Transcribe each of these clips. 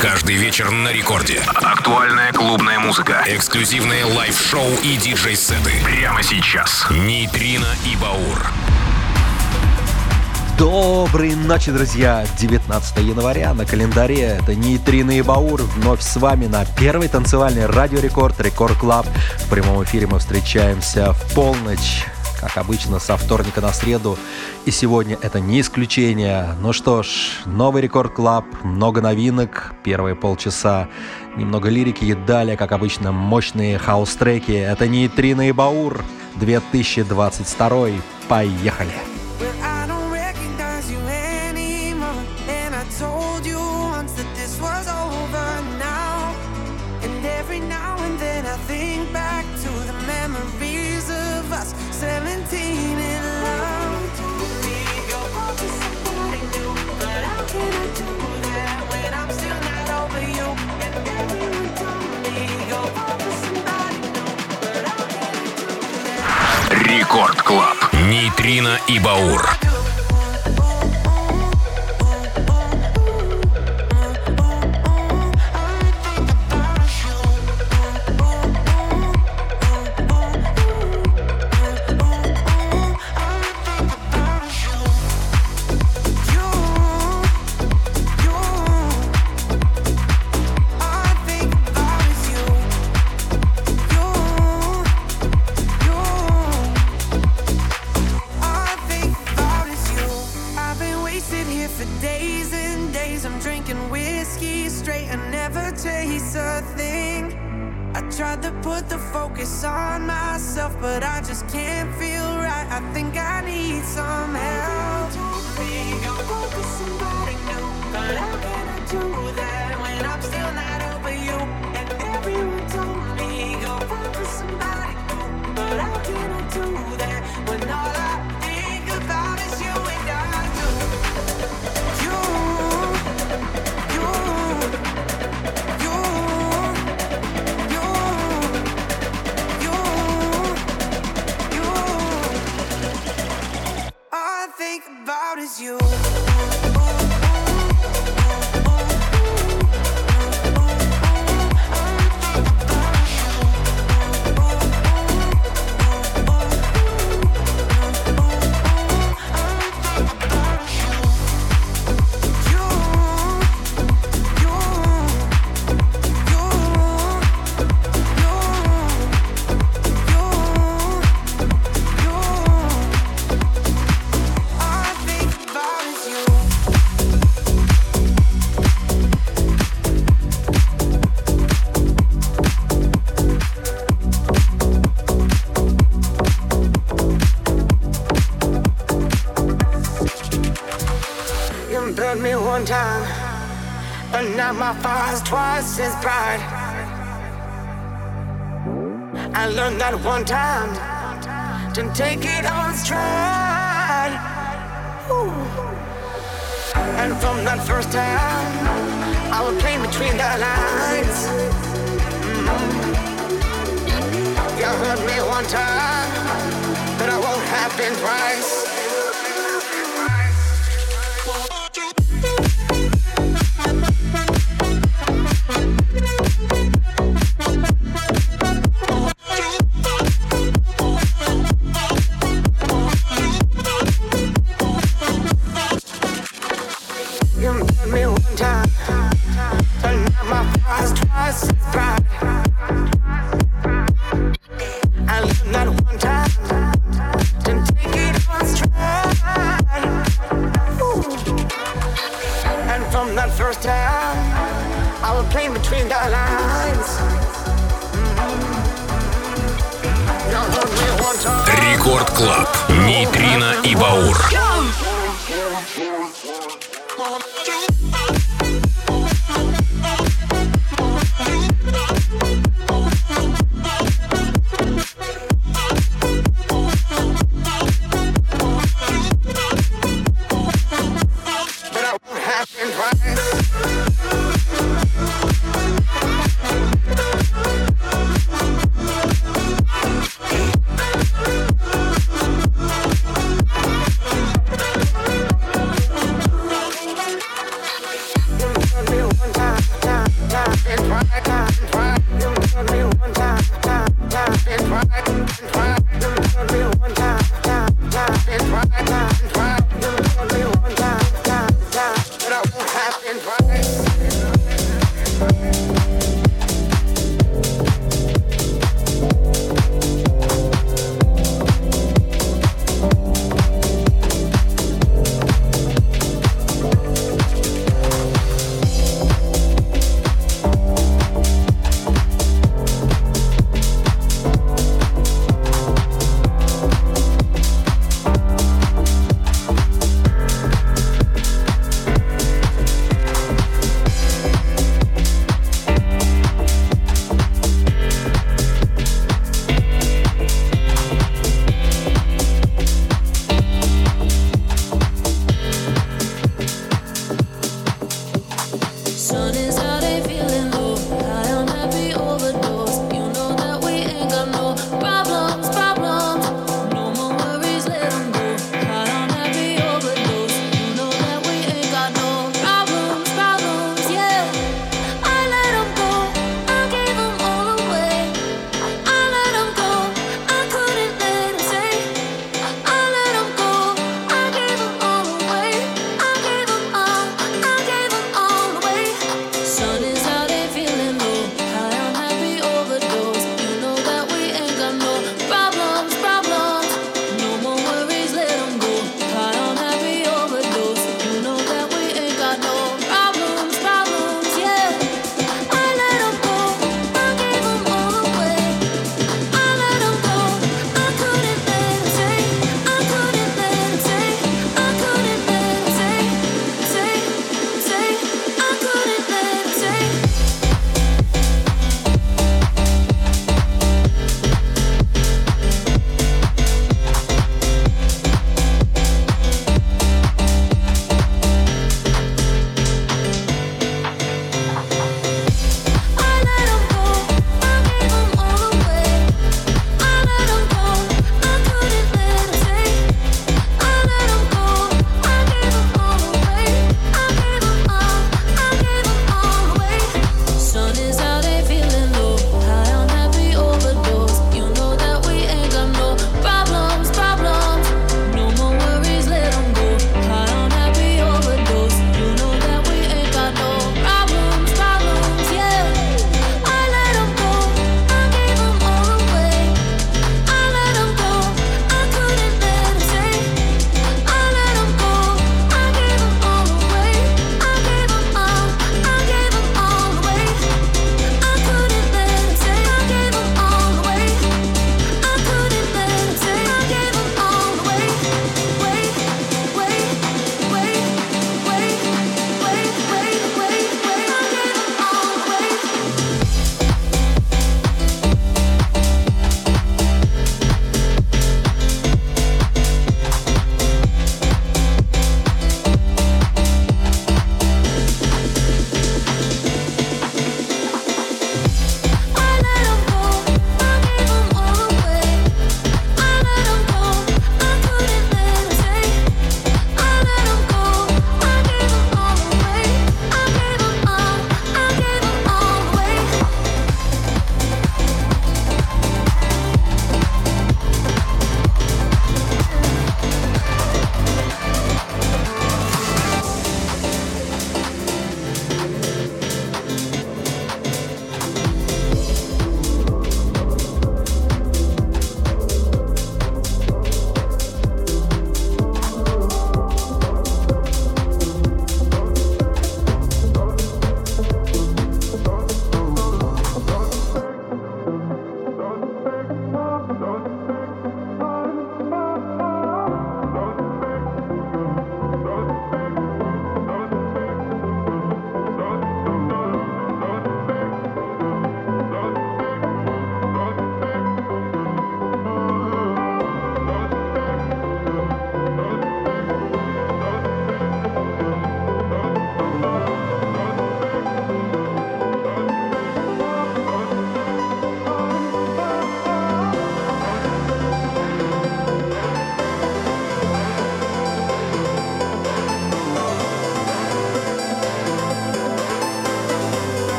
Каждый вечер на рекорде. Актуальная клубная музыка. Эксклюзивные лайв-шоу и диджей-сеты. Прямо сейчас. Нейтрино и Баур. Доброй ночи, друзья! 19 января на календаре. Это Нейтрино и Баур. Вновь с вами на первой танцевальной радиорекорд Record Club. В прямом эфире мы встречаемся в полночь как обычно, со вторника на среду. И сегодня это не исключение. Ну что ж, новый Record Club, много новинок, первые полчаса, немного лирики и далее, как обычно, мощные хаус-треки. Это Нейтрино и Баур 2022. Поехали! Рекорд Клаб. Нейтрино и Баур. myself, but I just can't feel right. I think I need some help. proud you. Fire's twice as bright. I learned that one time to take it on stride. Ooh. And from that first time, I was playing between the lines. Mm-hmm. You heard me one time, but I won't happen twice.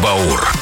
И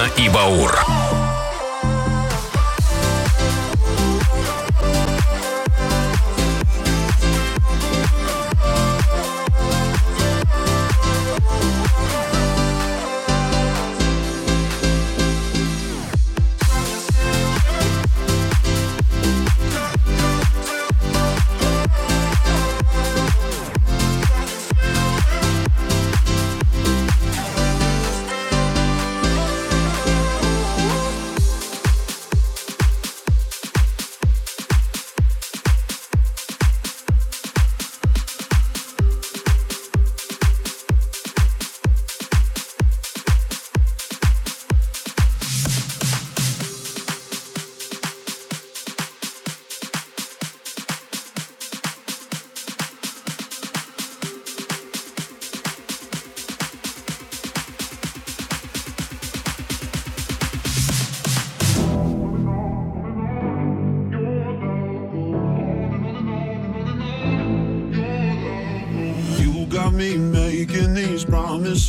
Баур. и Баур.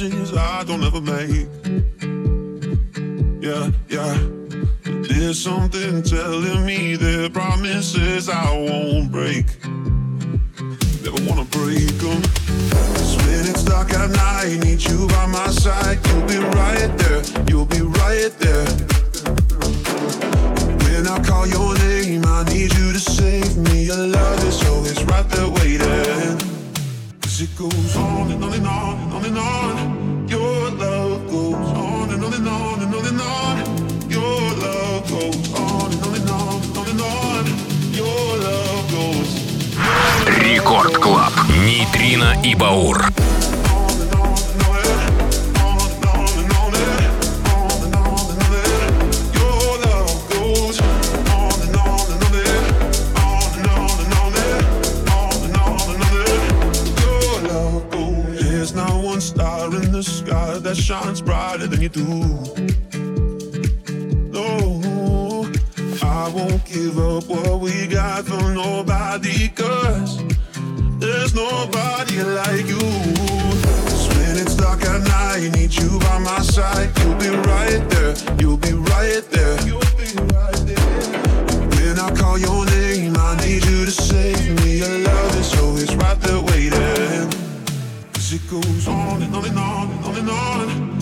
Promises I don't ever make. save me. Your love is always right there waiting. Cause it goes on and on and on and on and on.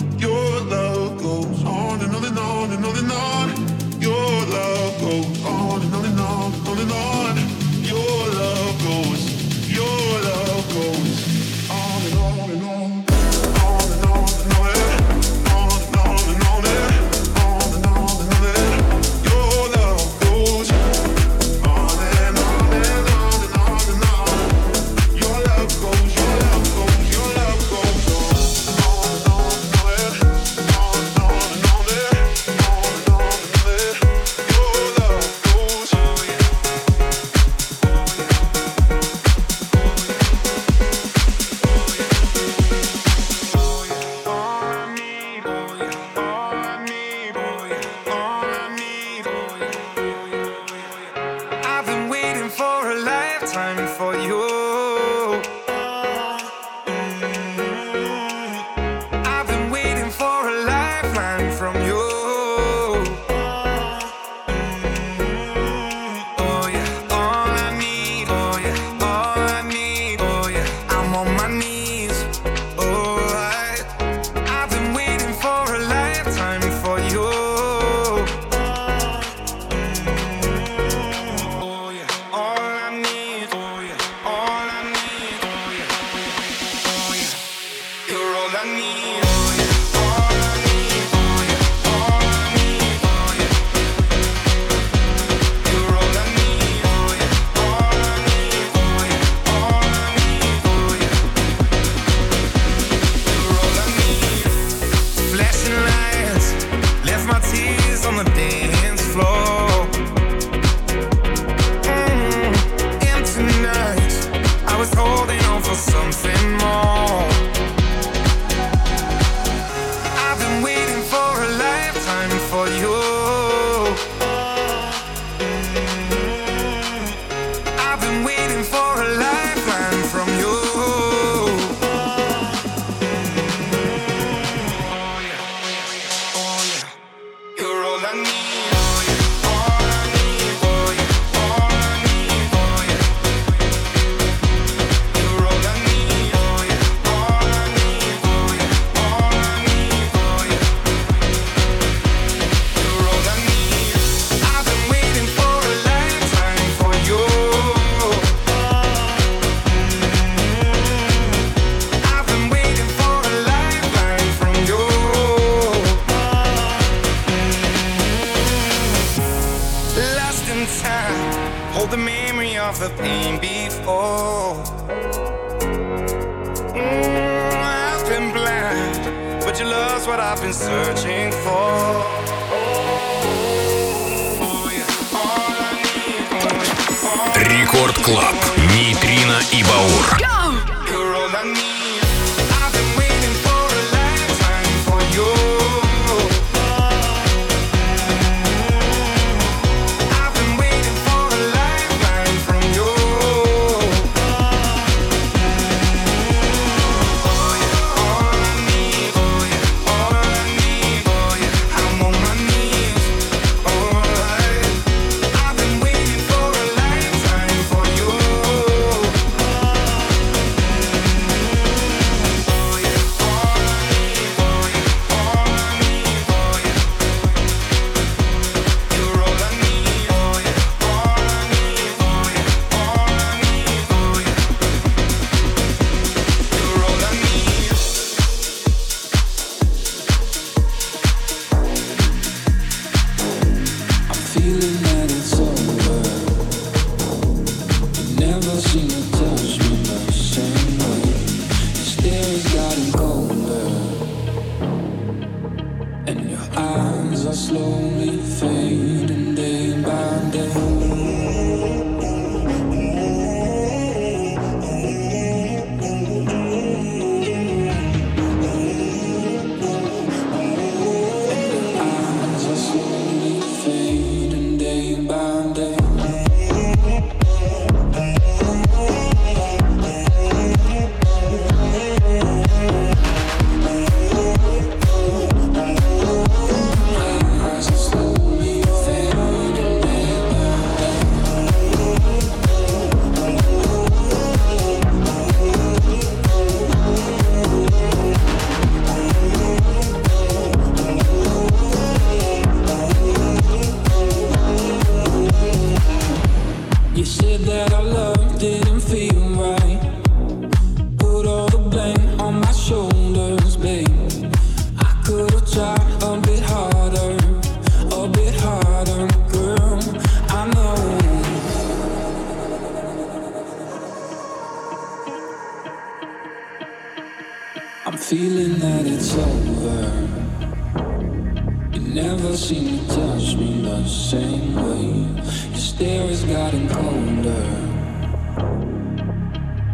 Never seem to touch me the same way. Your stare has gotten colder,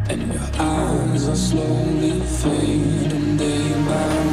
and your eyes are slowly fading day by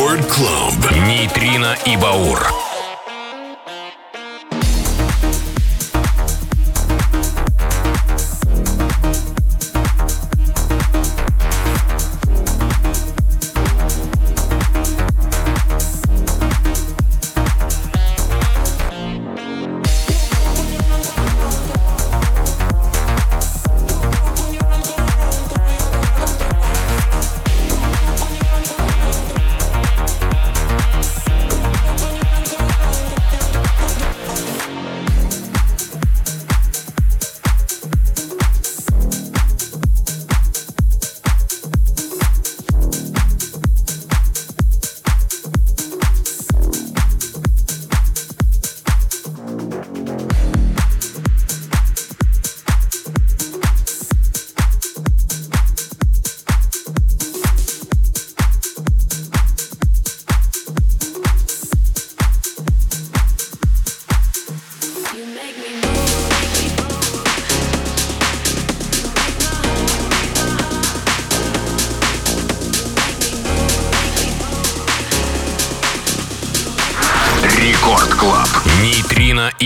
Рекорд Клаб. Нейтрино и Баур.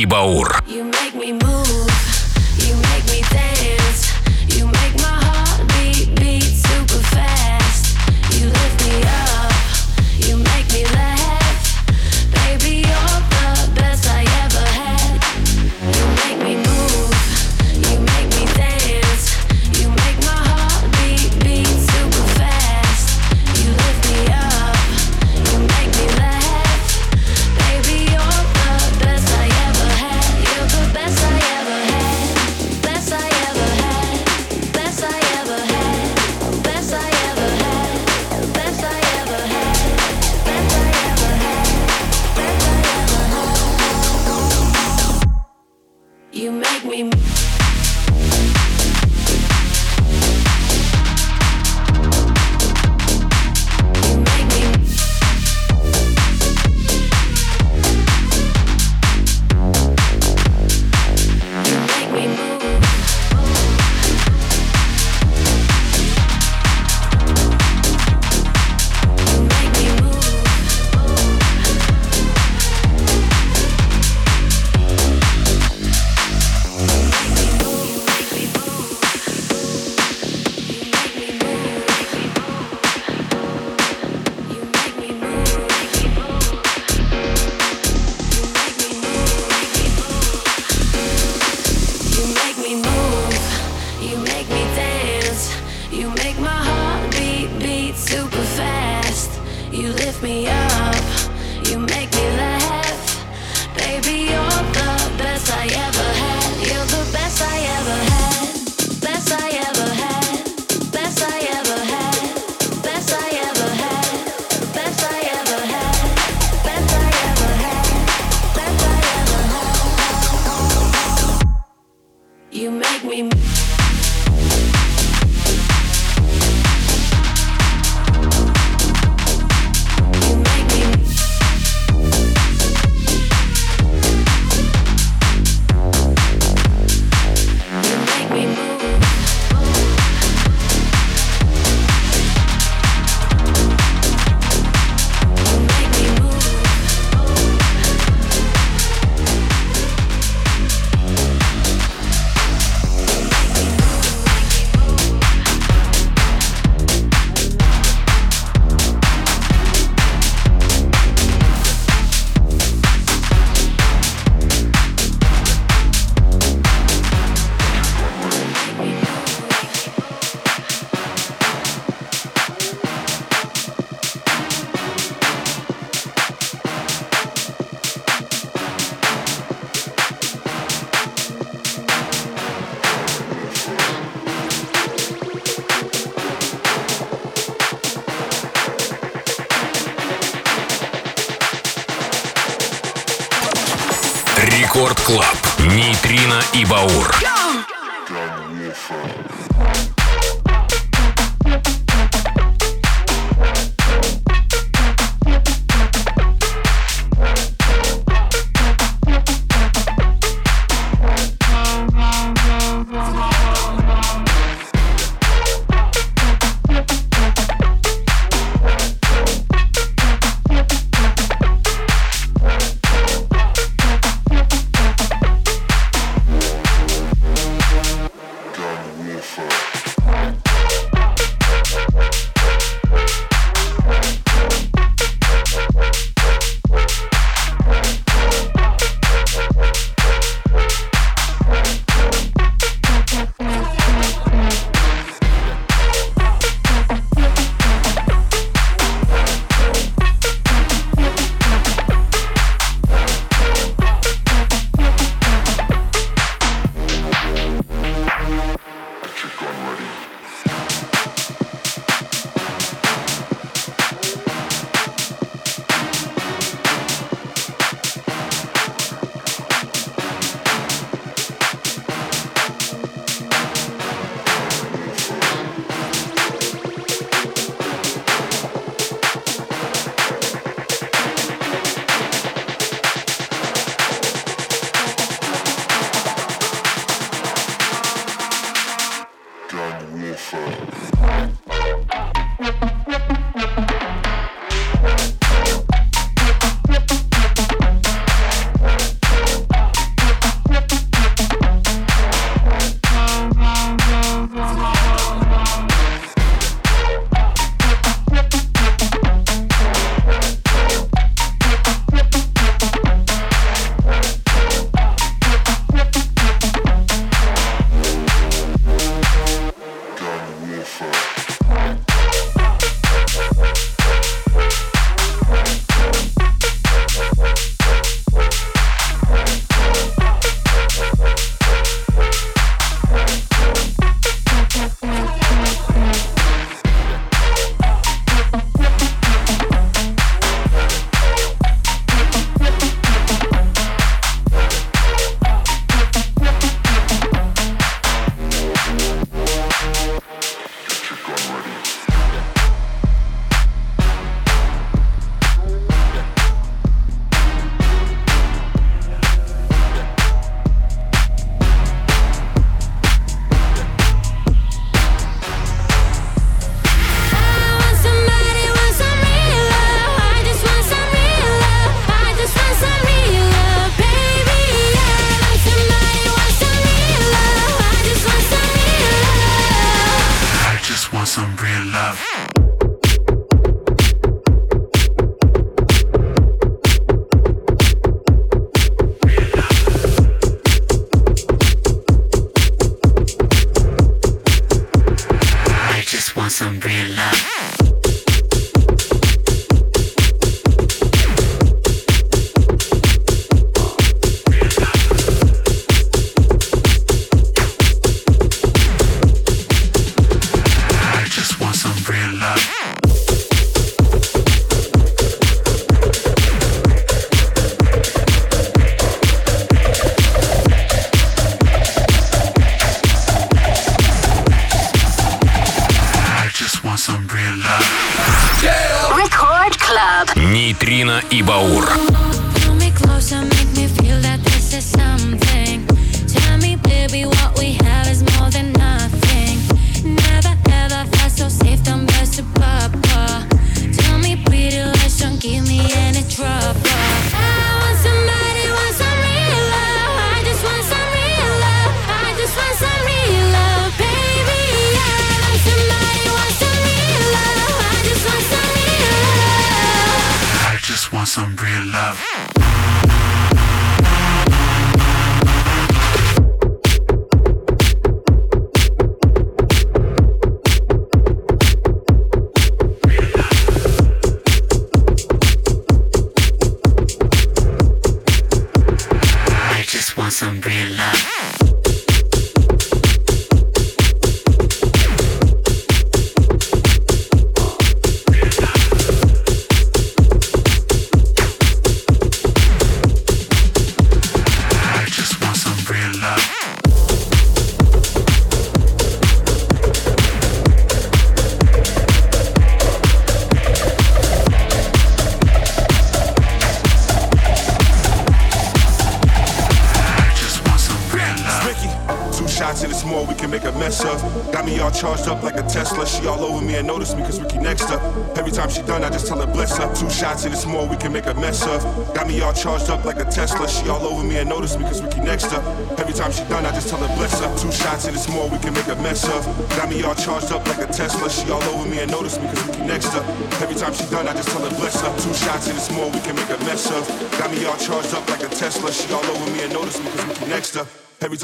Баур. You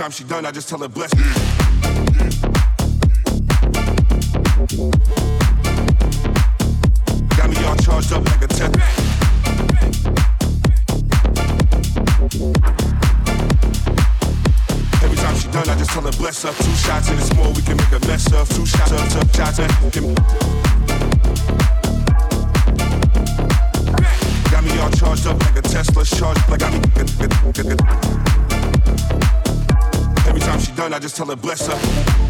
time she done, I just tell her bless me. just tell her bless her.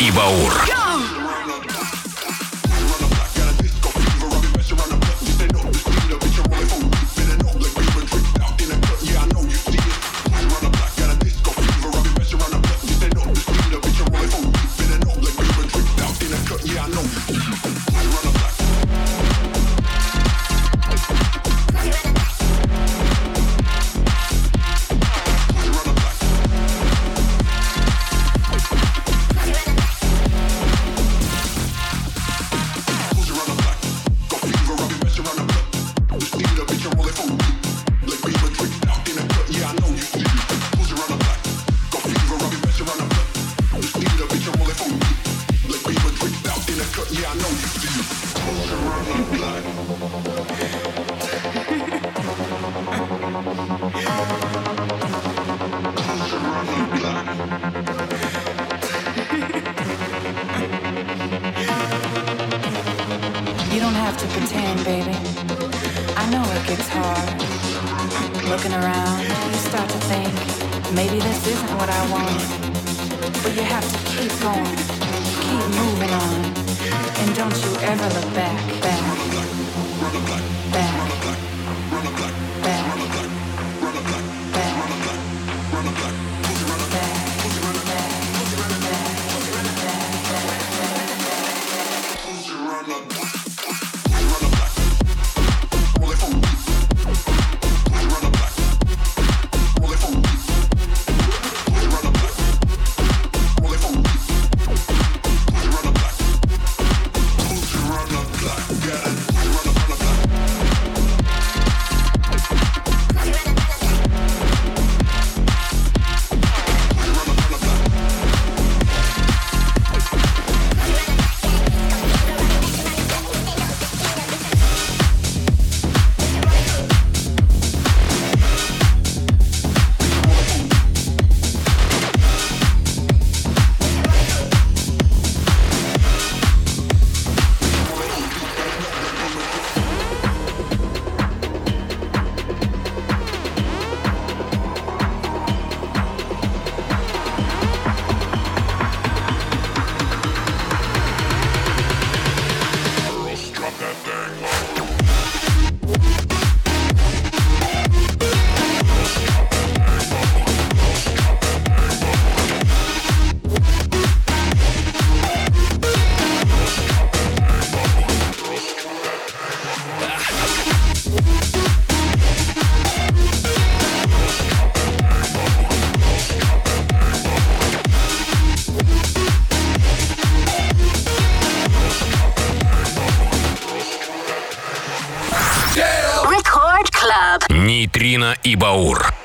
и Баур. on, keep moving on, and don't you ever look back. Нейтрино и Баур.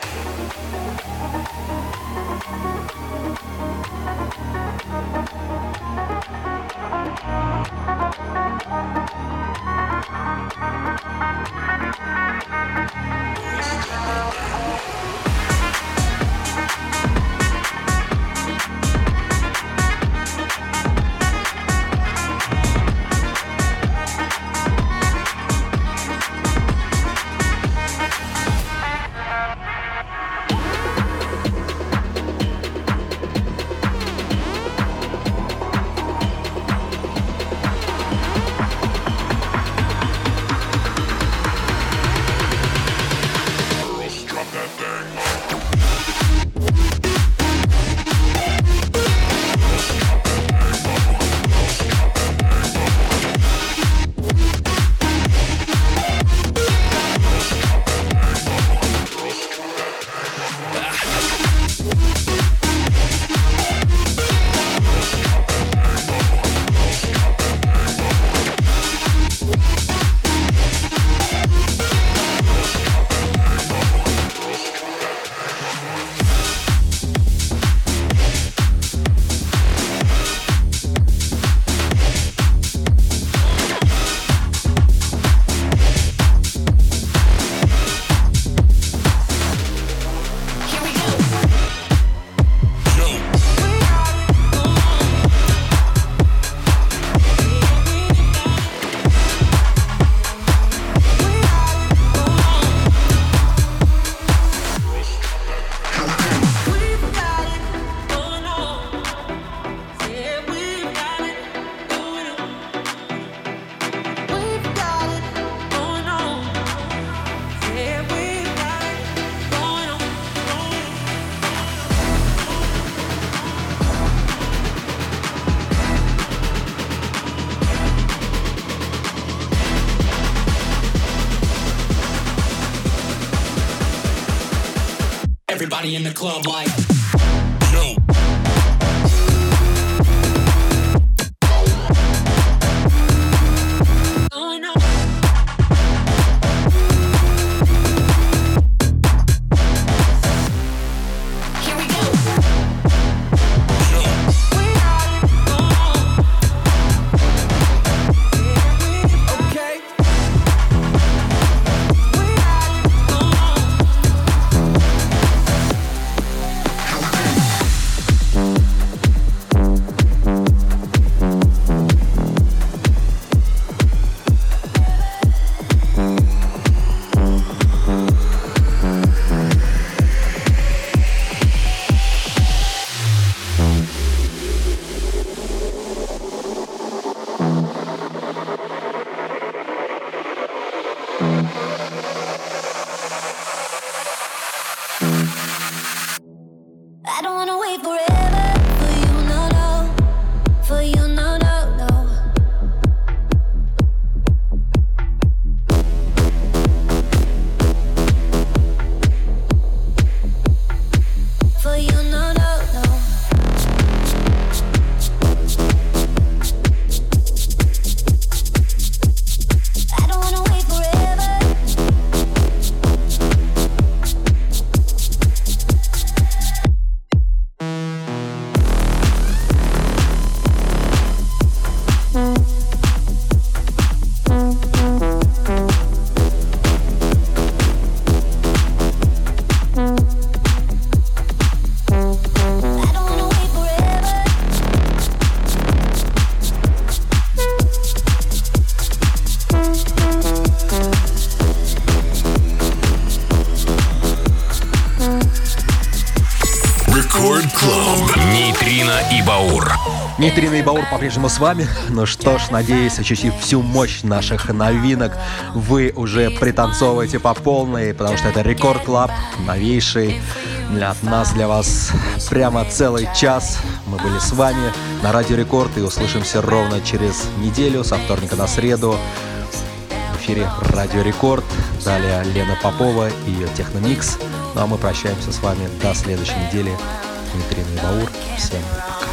Everybody in the club like. Баур по-прежнему с вами. Ну что ж, надеюсь, ощутив всю мощь наших новинок, вы уже пританцовываете по полной, потому что это Record Club, новейший. Для нас, для вас прямо целый час. Мы были с вами на Радио Рекорд и услышимся ровно через неделю, со вторника на среду. В эфире Радио Рекорд. Далее Лена Попова и ее Техномикс. Ну а мы прощаемся с вами до следующей недели. И Баур. Всем пока.